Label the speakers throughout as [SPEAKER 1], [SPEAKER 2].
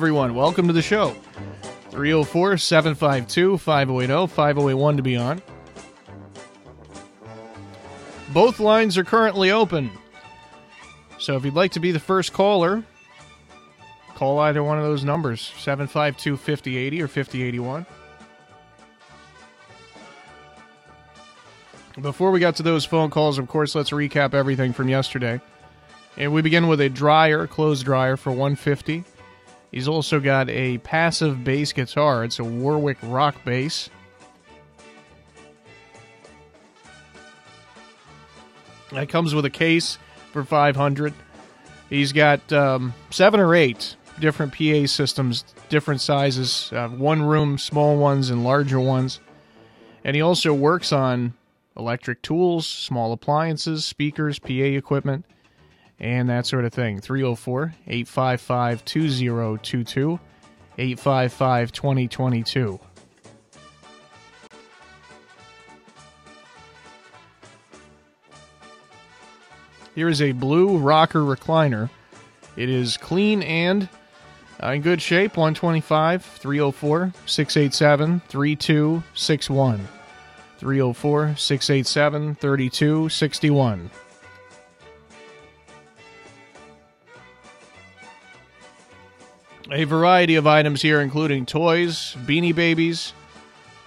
[SPEAKER 1] Everyone. Welcome to the show. 304 752 5080 5081 to be on. Both lines are currently open. So if you'd like to be the first caller, call either one of those numbers 752 5080 or 5081. Before we got to those phone calls, of course, let's recap everything from yesterday. And we begin with a dryer, clothes dryer for 150. He's also got a passive bass guitar. It's a Warwick rock bass. That comes with a case for 500. He's got um, seven or eight different PA systems, different sizes, uh, one room, small ones, and larger ones. And he also works on electric tools, small appliances, speakers, PA equipment and that sort of thing. 304 855 2022, 855 2022. Here is a blue rocker recliner. It is clean and uh, in good shape. 125 304 687 3261. 304 687 3261. A variety of items here, including toys, beanie babies,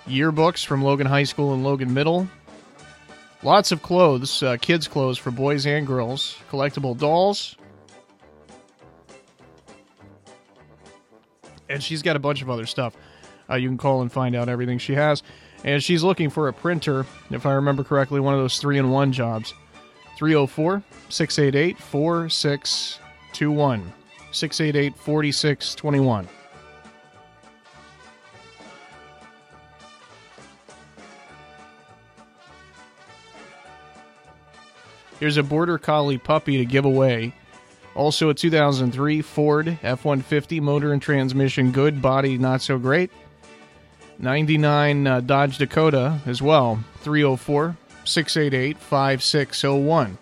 [SPEAKER 1] yearbooks from Logan High School and Logan Middle, lots of clothes, uh, kids' clothes for boys and girls, collectible dolls, and she's got a bunch of other stuff. Uh, you can call and find out everything she has. And she's looking for a printer, if I remember correctly, one of those three in one jobs. 304 688 4621. 688 4621. Here's a Border Collie puppy to give away. Also, a 2003 Ford F 150 motor and transmission, good, body not so great. 99 uh, Dodge Dakota as well. 304 688 5601.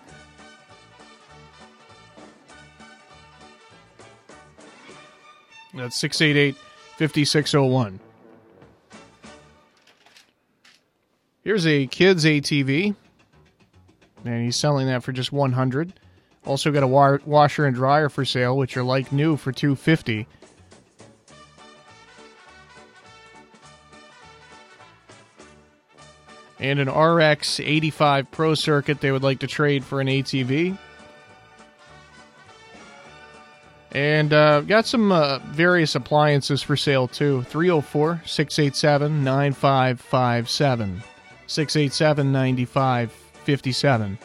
[SPEAKER 1] That's 688 5601. Here's a kids ATV. And he's selling that for just 100. Also got a wa- washer and dryer for sale, which are like new for 250. And an RX 85 Pro Circuit they would like to trade for an ATV. And uh, got some uh, various appliances for sale too. 304 687 9557. 687 9557.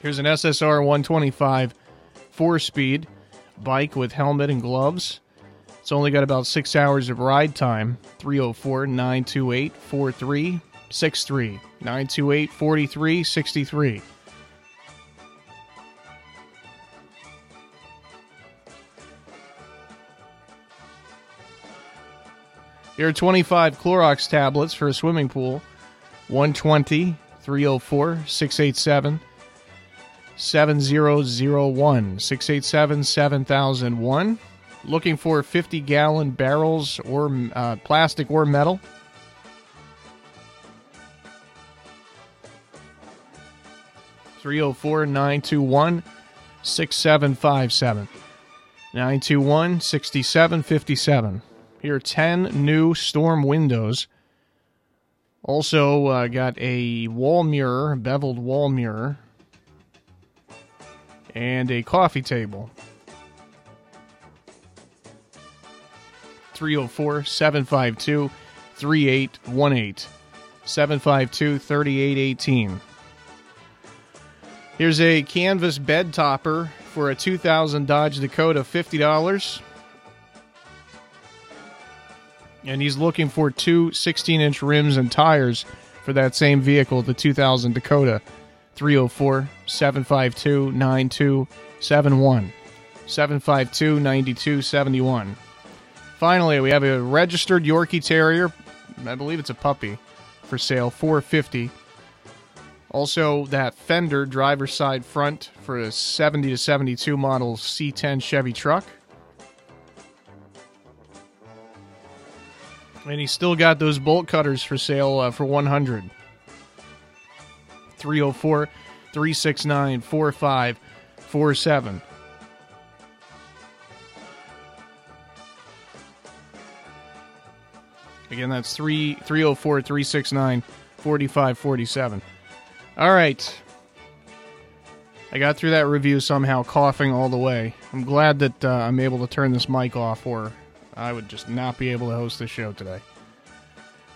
[SPEAKER 1] Here's an SSR 125 four speed bike with helmet and gloves. It's only got about six hours of ride time. 304 928 4363. 928 4363. Here are 25 Clorox tablets for a swimming pool. 120 304 687 7001. 687 7001 looking for 50 gallon barrels or uh, plastic or metal. Three zero four nine two one six seven five seven nine two one sixty seven fifty seven. Here are 10 new storm windows. Also, uh, got a wall mirror, beveled wall mirror, and a coffee table. 304 752 3818. 752 3818. Here's a canvas bed topper for a 2000 Dodge Dakota, $50. And he's looking for two 16 inch rims and tires for that same vehicle, the 2000 Dakota. 304 752 9271. 752 9271. Finally, we have a registered Yorkie Terrier. I believe it's a puppy for sale, 450. Also, that Fender driver's side front for a 70 to 72 model C10 Chevy truck. And he still got those bolt cutters for sale uh, for 100. 304 369 4547. Again, that's 3 304 369 4547. All right. I got through that review somehow coughing all the way. I'm glad that uh, I'm able to turn this mic off, or I would just not be able to host the show today.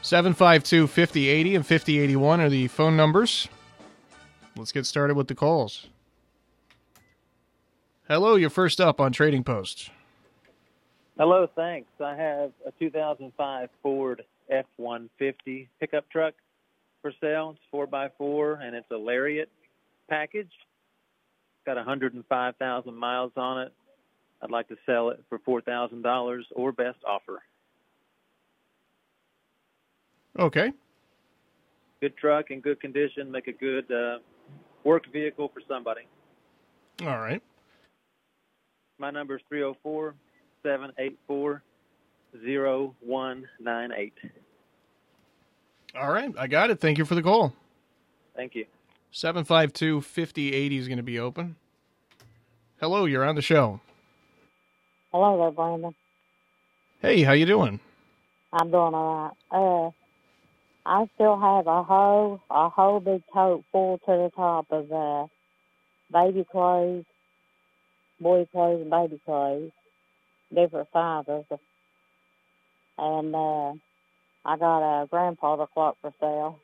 [SPEAKER 1] 752 5080 and 5081 are the phone numbers. Let's get started with the calls. Hello, you're first up on Trading Post.
[SPEAKER 2] Hello, thanks. I have a 2005 Ford F-150 pickup truck for sale. It's 4x4 and it's a Lariat package. It's Got 105,000 miles on it. I'd like to sell it for $4,000 or best offer.
[SPEAKER 1] Okay.
[SPEAKER 2] Good truck in good condition. Make a good uh, work vehicle for somebody.
[SPEAKER 1] All right.
[SPEAKER 2] My number is 304 784 0198.
[SPEAKER 1] All right. I got it. Thank you for the call.
[SPEAKER 2] Thank you.
[SPEAKER 1] 752 5080 is going to be open. Hello, you're on the show.
[SPEAKER 3] Hello there, Brandon.
[SPEAKER 1] Hey, how you doing?
[SPEAKER 3] I'm doing all right. Uh, I still have a whole a whole big tote full to the top of uh, baby clothes, boy clothes, and baby clothes, different sizes. And uh, I got a grandfather clock for sale.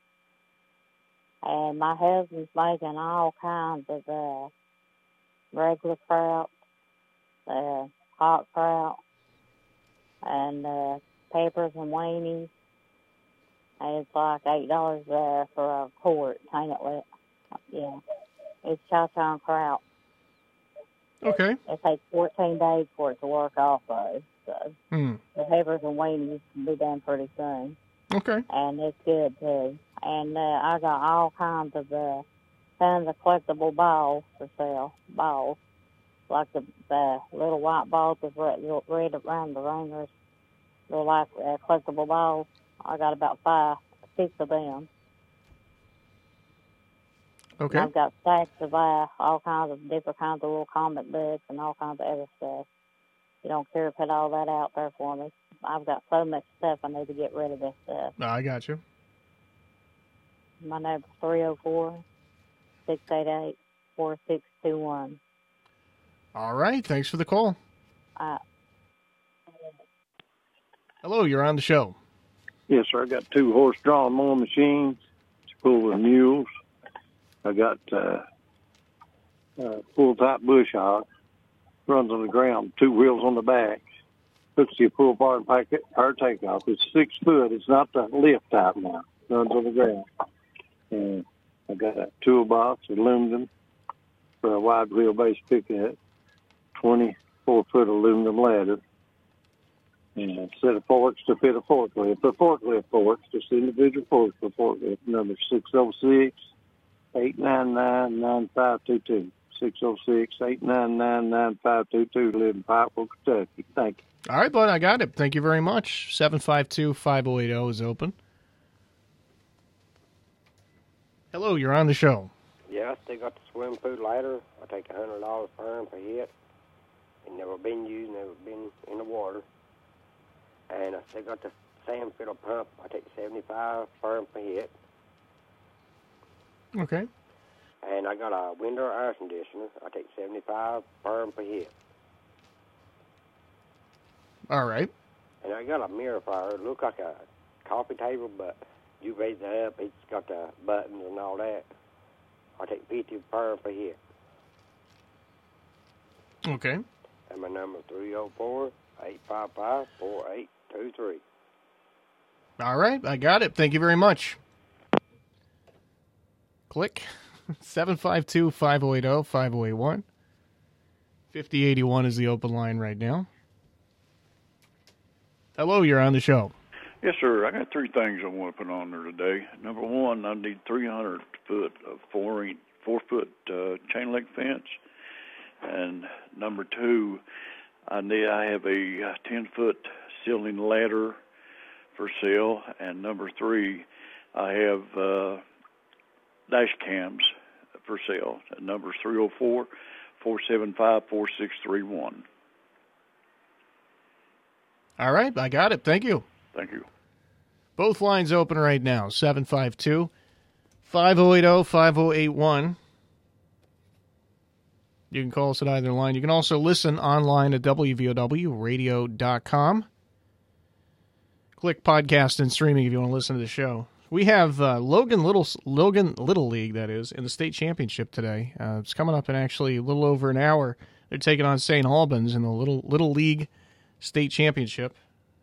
[SPEAKER 3] And my husband's making all kinds of uh, regular kraut, uh, hot kraut, and uh, peppers and weenies. And it's like eight dollars there for a quart. Ain't it? Yeah, it's chow-chow kraut.
[SPEAKER 1] Okay.
[SPEAKER 3] It takes 14 days for it to work off of. So
[SPEAKER 1] Hmm.
[SPEAKER 3] the peppers and weenies can be done pretty soon.
[SPEAKER 1] Okay.
[SPEAKER 3] and it's good too. And uh, I got all kinds of uh, kinds of collectible balls for sale. Balls, like the, the little white balls with red, red around the ringers. They're like uh, collectible balls. I got about five, six of them.
[SPEAKER 1] Okay.
[SPEAKER 3] I've got stacks of uh, all kinds of different kinds of little comic books and all kinds of other stuff. You don't care to put all that out there for me. I've got so much stuff I need to get rid of this stuff.
[SPEAKER 1] I got you.
[SPEAKER 3] My number's 304 688 4621.
[SPEAKER 1] All right. Thanks for the call.
[SPEAKER 3] Uh,
[SPEAKER 1] Hello, you're on the show.
[SPEAKER 4] Yes, sir. I got two horse-drawn mowing machines. It's full with mules. I got uh, uh, full-type bush hog. Runs on the ground, two wheels on the back. Hooks to your pull bar and pack it, power takeoff. It's six foot. It's not the lift type now. Runs on the ground. And I got a toolbox, aluminum, for a wide wheelbase pickup. 24 foot aluminum ladder and a set of forks to fit a forklift. The forklift forks, just individual forks for forklift. Number 606 899 9522. 606 899 9522. Live in Pikeville, Kentucky. Thank you.
[SPEAKER 1] All right, bud. I got it. Thank you very much. 752 5080 is open. Hello, you're on the show.
[SPEAKER 5] Yeah, I still got the swim pool ladder. I take a hundred dollars per him per hit. It never been used, never been in the water. And I still got the sand fiddle pump. I take seventy five per him per hit.
[SPEAKER 1] Okay.
[SPEAKER 5] And I got a window air conditioner. I take seventy five per per hit.
[SPEAKER 1] All right.
[SPEAKER 5] And I got a mirror fire. It look like a coffee table, but you raise it up. It's got the buttons and all that. I take fifty per per hit.
[SPEAKER 1] Okay.
[SPEAKER 5] And my number 304 855 4823.
[SPEAKER 1] All right. I got it. Thank you very much. Click. 752 5080 5081. 5081 is the open line right now. Hello, you're on the show.
[SPEAKER 6] Yes, sir. I got three things I want to put on there today. Number one, I need 300 foot of four inch, four foot uh, chain link fence, and number two, I need I have a uh, 10 foot ceiling ladder for sale, and number three, I have uh, dash cams for sale. Number 304 475 4631.
[SPEAKER 1] All right, I got it. Thank you.
[SPEAKER 6] Thank you.
[SPEAKER 1] Both lines open right now 752 5080 5081. You can call us at either line. You can also listen online at WVOWradio.com. Click podcast and streaming if you want to listen to the show. We have uh, Logan Little Logan Little League that is in the state championship today. Uh, it's coming up in actually a little over an hour. They're taking on St. Albans in the Little Little League state championship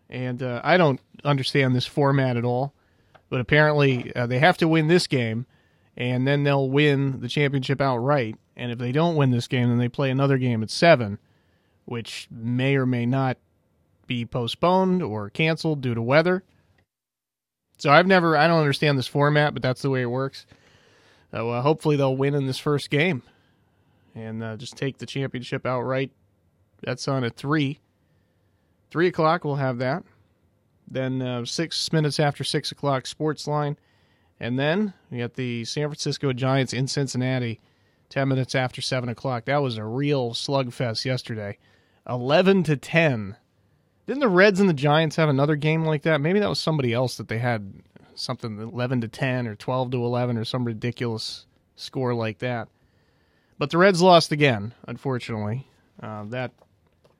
[SPEAKER 1] and uh, I don't understand this format at all. But apparently, uh, they have to win this game, and then they'll win the championship outright. And if they don't win this game, then they play another game at seven, which may or may not be postponed or canceled due to weather. So I've never, I don't understand this format, but that's the way it works. So uh, hopefully they'll win in this first game and uh, just take the championship outright. That's on at three. Three o'clock, we'll have that. Then uh, six minutes after six o'clock, Sports Line. And then we got the San Francisco Giants in Cincinnati, 10 minutes after 7 o'clock. That was a real slugfest yesterday. 11 to 10. Didn't the Reds and the Giants have another game like that? Maybe that was somebody else that they had something 11 to 10 or 12 to 11 or some ridiculous score like that. But the Reds lost again, unfortunately. Uh, that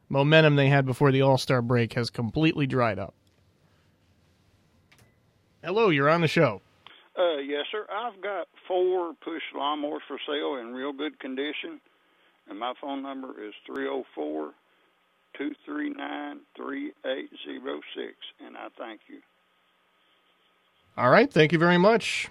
[SPEAKER 1] momentum they had before the All Star break has completely dried up. Hello, you're on the show.
[SPEAKER 7] Uh, yes, sir. I've got four push lawnmowers for sale in real good condition, and my phone number is three zero four two three nine three eight zero six, and I thank you.
[SPEAKER 1] All right, thank you very much.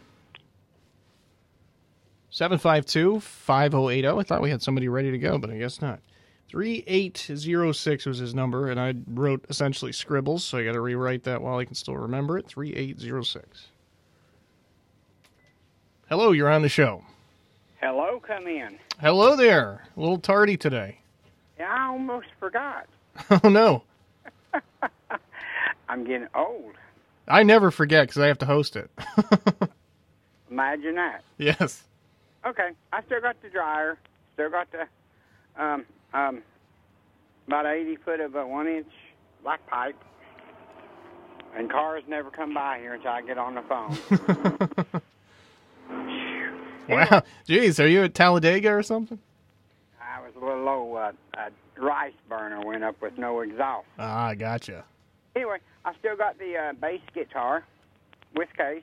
[SPEAKER 1] 752 5080. I thought we had somebody ready to go, but I guess not. 3806 was his number, and I wrote essentially scribbles, so I got to rewrite that while I can still remember it. 3806. Hello, you're on the show.
[SPEAKER 8] Hello, come in.
[SPEAKER 1] Hello there. A little tardy today.
[SPEAKER 8] I almost forgot.
[SPEAKER 1] Oh, no.
[SPEAKER 8] I'm getting old.
[SPEAKER 1] I never forget because I have to host it.
[SPEAKER 8] Imagine that.
[SPEAKER 1] yes.
[SPEAKER 8] Okay, I still got the dryer. Still got the um um about 80 foot of a one inch black pipe. And cars never come by here until I get on the phone.
[SPEAKER 1] Wow. Jeez, are you at Talladega or something?
[SPEAKER 8] I was a little low. Uh, a rice burner went up with no exhaust.
[SPEAKER 1] Ah, gotcha.
[SPEAKER 8] Anyway, I still got the uh, bass guitar with case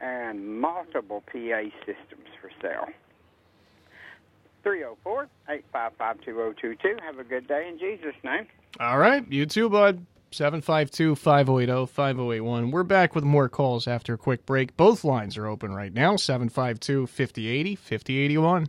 [SPEAKER 8] and multiple PA systems for sale. 304 855 2022. Have a good day in Jesus' name.
[SPEAKER 1] All right. You too, bud. 752 5080 5081. We're back with more calls after a quick break. Both lines are open right now 752 5080 5081.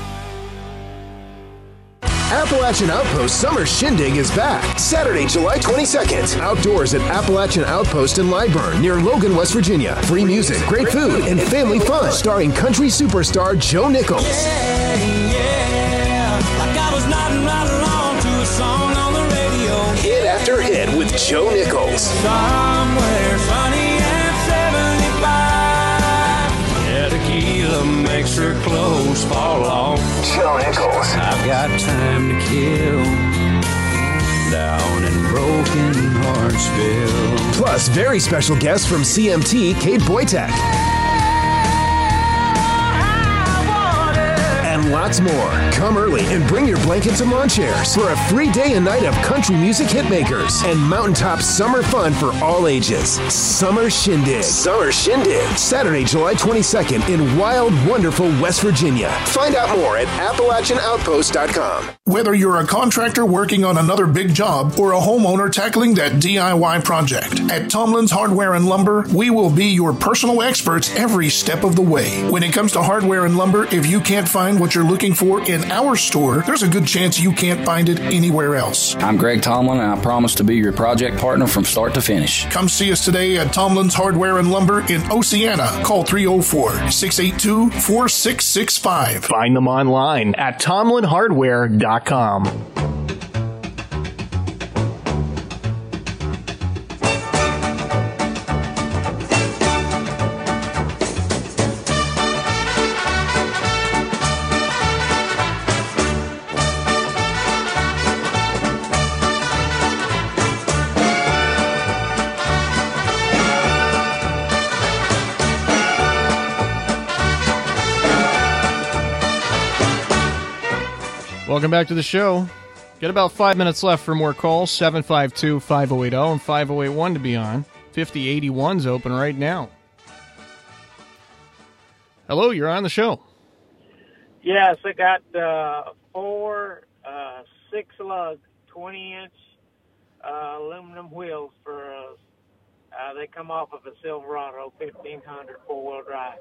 [SPEAKER 9] Appalachian Outpost Summer Shindig is back. Saturday, July 22nd. Outdoors at Appalachian Outpost in Lyburn, near Logan, West Virginia. Free music, great food, and family fun. Starring country superstar Joe Nichols. Hit after hit with Joe Nichols.
[SPEAKER 10] Somewhere makes her clothes fall off.
[SPEAKER 9] Joe Nichols.
[SPEAKER 10] I've got time to kill. Down in Broken Heartsville.
[SPEAKER 9] Plus, very special guests from CMT, Kate Boytek. Lots more. Come early and bring your blankets and lawn chairs for a free day and night of country music hitmakers and mountaintop summer fun for all ages. Summer Shindig. Summer Shindig. Saturday, July 22nd in wild, wonderful West Virginia. Find out more at AppalachianOutpost.com.
[SPEAKER 11] Whether you're a contractor working on another big job or a homeowner tackling that DIY project, at Tomlin's Hardware and Lumber, we will be your personal experts every step of the way. When it comes to hardware and lumber, if you can't find what you're looking for in our store, there's a good chance you can't find it anywhere else.
[SPEAKER 12] I'm Greg Tomlin, and I promise to be your project partner from start to finish.
[SPEAKER 11] Come see us today at Tomlin's Hardware and Lumber in Oceana. Call 304 682 4665.
[SPEAKER 1] Find them online at tomlinhardware.com. Welcome back to the show. Get about five minutes left for more calls 752 5080 and 5081 to be on. 5081's open right now. Hello, you're on the show.
[SPEAKER 13] Yes, I got uh, four uh, six lug, 20 inch uh, aluminum wheels for. Uh, uh, they come off of a Silverado 1500 four wheel drive.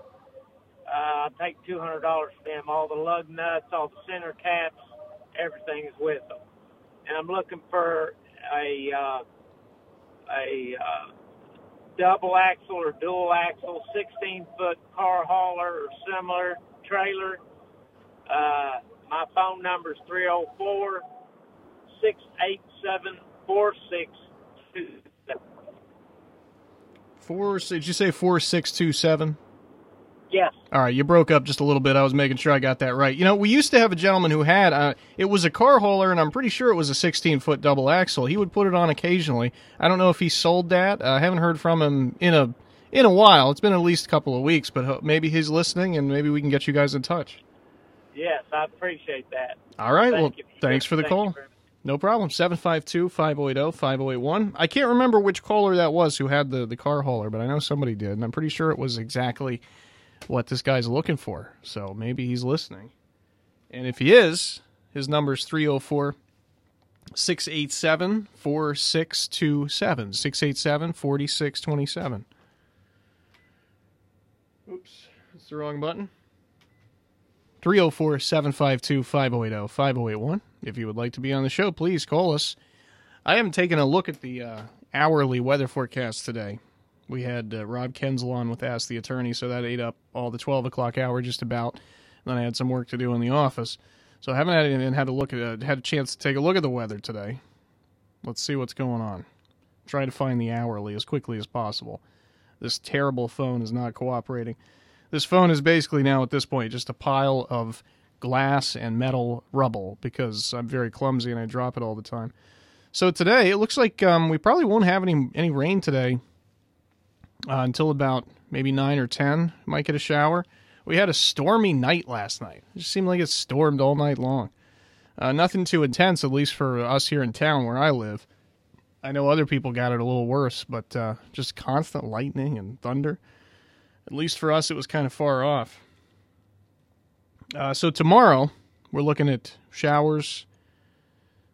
[SPEAKER 13] Uh, I take $200 for them. All the lug nuts, all the center caps, everything is with them. And I'm looking for a uh, a uh, double axle or dual axle, 16 foot car hauler or similar trailer. Uh, my phone number is 304 687 4627.
[SPEAKER 1] Four, did you say 4627?
[SPEAKER 13] Yes.
[SPEAKER 1] All right, you broke up just a little bit. I was making sure I got that right. You know, we used to have a gentleman who had uh, it was a car hauler, and I'm pretty sure it was a 16 foot double axle. He would put it on occasionally. I don't know if he sold that. Uh, I haven't heard from him in a in a while. It's been at least a couple of weeks, but maybe he's listening, and maybe we can get you guys in touch.
[SPEAKER 13] Yes, I appreciate that.
[SPEAKER 1] All right.
[SPEAKER 13] Thank
[SPEAKER 1] well,
[SPEAKER 13] you.
[SPEAKER 1] thanks for the
[SPEAKER 13] Thank
[SPEAKER 1] call. No problem. 752 580 5081. I can't remember which caller that was who had the, the car hauler, but I know somebody did, and I'm pretty sure it was exactly what this guy's looking for. So maybe he's listening. And if he is, his number is 304 687 4627. 687 4627. Oops, that's the wrong button. 304 752 5080 5081. If you would like to be on the show, please call us. I haven't taken a look at the uh, hourly weather forecast today. We had uh, Rob Kenzel on with Ask the Attorney, so that ate up all the 12 o'clock hour just about. And Then I had some work to do in the office. So I haven't had, and had, a look at, uh, had a chance to take a look at the weather today. Let's see what's going on. Try to find the hourly as quickly as possible. This terrible phone is not cooperating. This phone is basically now at this point just a pile of glass and metal rubble because I'm very clumsy and I drop it all the time. So today it looks like um, we probably won't have any any rain today uh, until about maybe nine or ten. Might get a shower. We had a stormy night last night. It just seemed like it stormed all night long. Uh, nothing too intense, at least for us here in town where I live. I know other people got it a little worse, but uh, just constant lightning and thunder. At least for us, it was kind of far off. Uh, so tomorrow, we're looking at showers,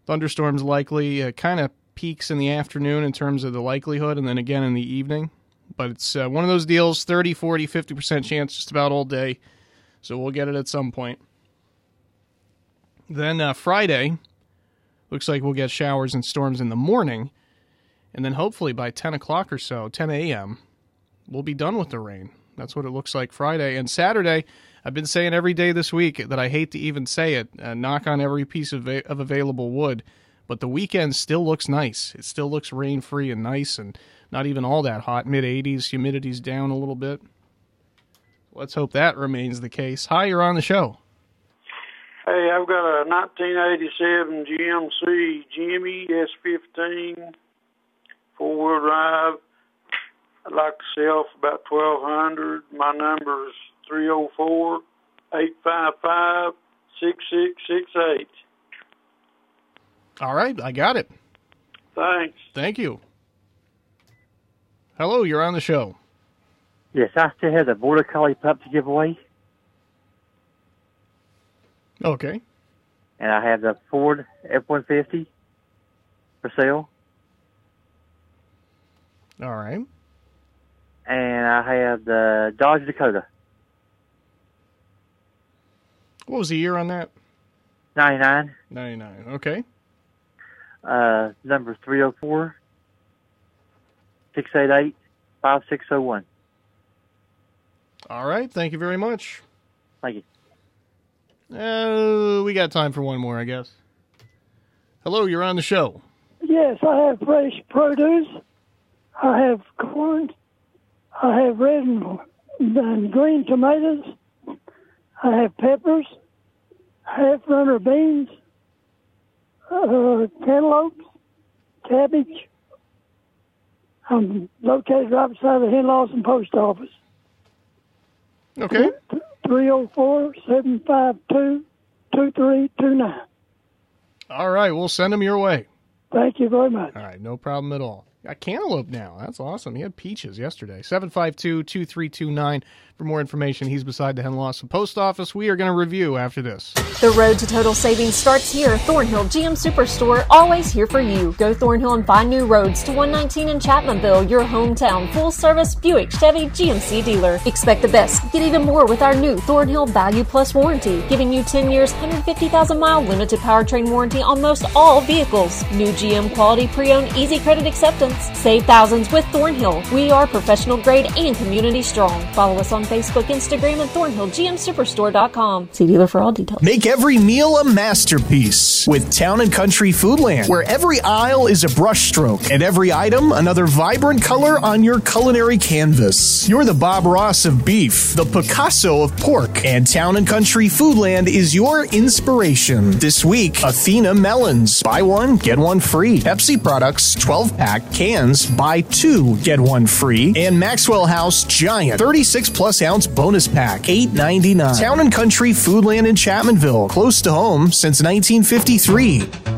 [SPEAKER 1] thunderstorms likely, uh, kind of peaks in the afternoon in terms of the likelihood, and then again in the evening. But it's uh, one of those deals 30, 40, 50% chance just about all day. So we'll get it at some point. Then uh, Friday, looks like we'll get showers and storms in the morning. And then hopefully by 10 o'clock or so, 10 a.m., we'll be done with the rain. That's what it looks like Friday. And Saturday, I've been saying every day this week that I hate to even say it, uh, knock on every piece of, of available wood, but the weekend still looks nice. It still looks rain free and nice and not even all that hot. Mid 80s, humidity's down a little bit. Let's hope that remains the case. Hi, you're on the show.
[SPEAKER 14] Hey, I've got a 1987 GMC Jimmy S15 four wheel drive. I'd like to sell for about twelve hundred. My number is three zero four eight five five 6668.
[SPEAKER 1] All right, I got it.
[SPEAKER 14] Thanks.
[SPEAKER 1] Thank you. Hello, you're on the show.
[SPEAKER 15] Yes, I still have the Border Collie pup to give away,
[SPEAKER 1] Okay.
[SPEAKER 15] and I have the Ford F-150 for sale,
[SPEAKER 1] All right.
[SPEAKER 15] and I have the Dodge Dakota,
[SPEAKER 1] What was the year on that?
[SPEAKER 15] 99,
[SPEAKER 1] 99. Okay.
[SPEAKER 15] Uh, number 304 688 5601.
[SPEAKER 1] All right. Thank you very much.
[SPEAKER 15] Thank
[SPEAKER 1] you. Uh, we got time for one more, I guess. Hello, you're on the show.
[SPEAKER 16] Yes, I have fresh produce. I have corn. I have red and, and green tomatoes. I have peppers, half runner beans, uh, cantaloupes, cabbage. I'm located right beside the Henlawson Post Office.
[SPEAKER 1] Okay.
[SPEAKER 16] 304 752 2329.
[SPEAKER 1] All right, we'll send them your way.
[SPEAKER 16] Thank you very much.
[SPEAKER 1] All right, no problem at all. Got cantaloupe now. That's awesome. He had peaches yesterday. 752 2329. For more information, he's beside the Henlawson Post Office. We are going to review after this.
[SPEAKER 17] The road to total savings starts here. Thornhill GM Superstore, always here for you. Go Thornhill and find new roads to 119 in Chapmanville, your hometown full service Buick Chevy GMC dealer. Expect the best. Get even more with our new Thornhill Value Plus warranty, giving you 10 years, 150,000 mile limited powertrain warranty on most all vehicles. New GM quality pre owned easy credit acceptance. Save thousands with Thornhill. We are professional grade and community strong. Follow us on Facebook, Instagram, and ThornhillGMSuperstore.com. See dealer for all details.
[SPEAKER 18] Make every meal a masterpiece with Town and Country Foodland, where every aisle is a brushstroke and every item another vibrant color on your culinary canvas. You're the Bob Ross of beef, the Picasso of pork, and Town and Country Foodland is your inspiration. This week, Athena melons, buy one, get one free. Pepsi products, 12 pack cans, buy two, get one free. And Maxwell House Giant, 36 plus ounce bonus pack, $8.99. Town and Country Foodland in Chapmanville, close to home since 1953.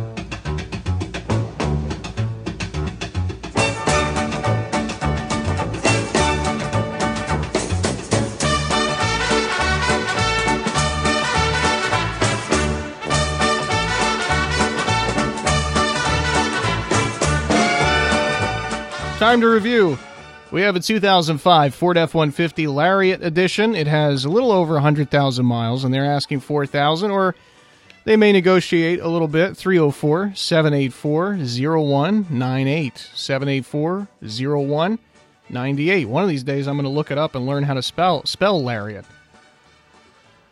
[SPEAKER 1] Time to review. We have a 2005 Ford F-150 Lariat Edition. It has a little over 100,000 miles, and they're asking 4,000, or they may negotiate a little bit. 304-784-0198. 784-0198. One of these days, I'm going to look it up and learn how to spell spell Lariat.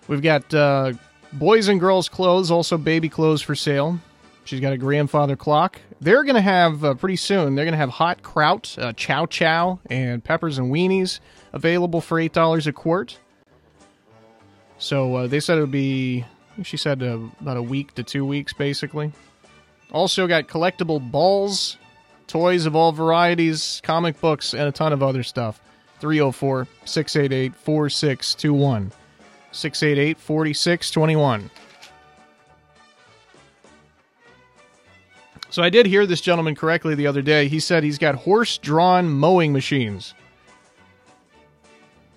[SPEAKER 1] We've got uh, boys and girls clothes, also baby clothes for sale. She's got a grandfather clock. They're going to have uh, pretty soon. They're going to have hot kraut, uh, chow chow, and peppers and weenies available for eight dollars a quart. So uh, they said it would be. She said uh, about a week to two weeks, basically. Also got collectible balls, toys of all varieties, comic books, and a ton of other stuff. 304 688 4621. 688 4621. So I did hear this gentleman correctly the other day. He said he's got horse-drawn mowing machines.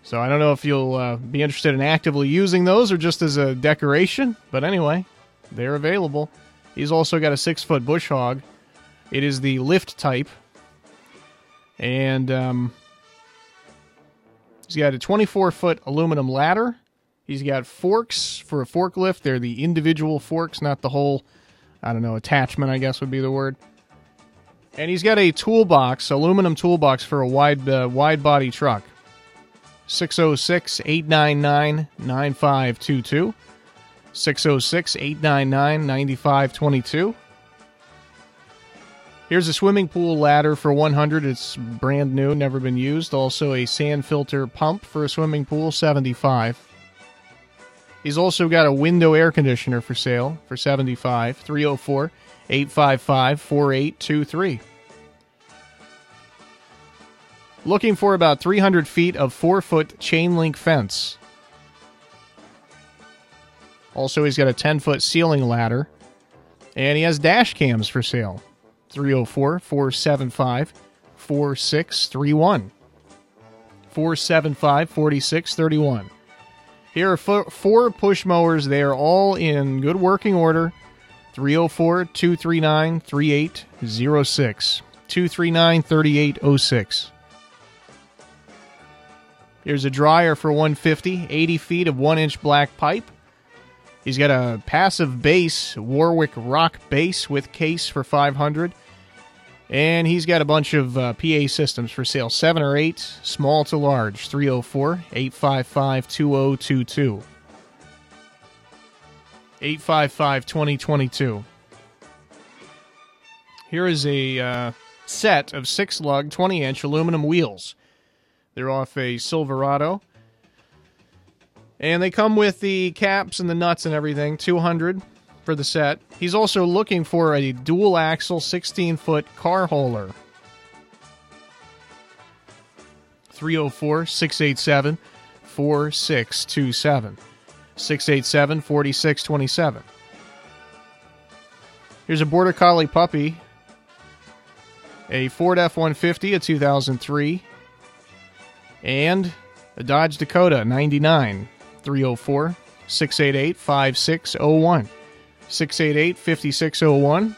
[SPEAKER 1] So I don't know if you'll uh, be interested in actively using those or just as a decoration, but anyway, they're available. He's also got a six-foot bush hog. It is the lift type, and um, he's got a 24-foot aluminum ladder. He's got forks for a forklift. They're the individual forks, not the whole I don't know, attachment, I guess would be the word. And he's got a toolbox, aluminum toolbox for a wide uh, wide body truck. 606 899 9522. 606 899 9522. Here's a swimming pool ladder for 100. It's brand new, never been used. Also a sand filter pump for a swimming pool, 75. He's also got a window air conditioner for sale for 75 304 855 4823. Looking for about 300 feet of 4 foot chain link fence. Also, he's got a 10 foot ceiling ladder. And he has dash cams for sale. 304 475 4631. 475 4631. Here are four push mowers. They are all in good working order. 304 239 3806. 239 3806. Here's a dryer for 150, 80 feet of 1 inch black pipe. He's got a passive bass, Warwick Rock bass with case for 500. And he's got a bunch of uh, PA systems for sale, 7 or 8, small to large, 304 855 2022. 855 2022. Here is a uh, set of six lug 20 inch aluminum wheels. They're off a Silverado. And they come with the caps and the nuts and everything, 200 for the set. He's also looking for a dual axle 16 foot car hauler. 304 687 4627. 687 4627. Here's a Border Collie puppy, a Ford F 150, a 2003, and a Dodge Dakota 99. 304 688 5601. 688 5601.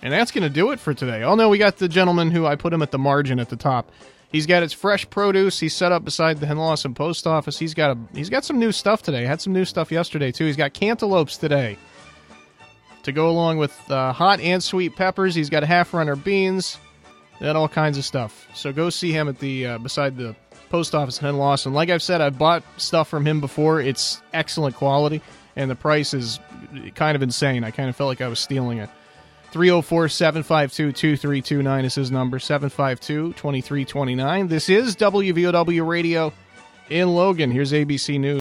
[SPEAKER 1] And that's going to do it for today. Oh, no, we got the gentleman who I put him at the margin at the top. He's got his fresh produce. He's set up beside the Henlawson post office. He's got a he's got some new stuff today. Had some new stuff yesterday too. He's got cantaloupes today to go along with uh, hot and sweet peppers. He's got half runner beans and all kinds of stuff. So go see him at the uh, beside the post office in Lawson. Like I've said, I've bought stuff from him before. It's excellent quality, and the price is kind of insane. I kind of felt like I was stealing it. 304 752 2329 is his number, 752 2329. This is WVOW Radio in Logan. Here's ABC News.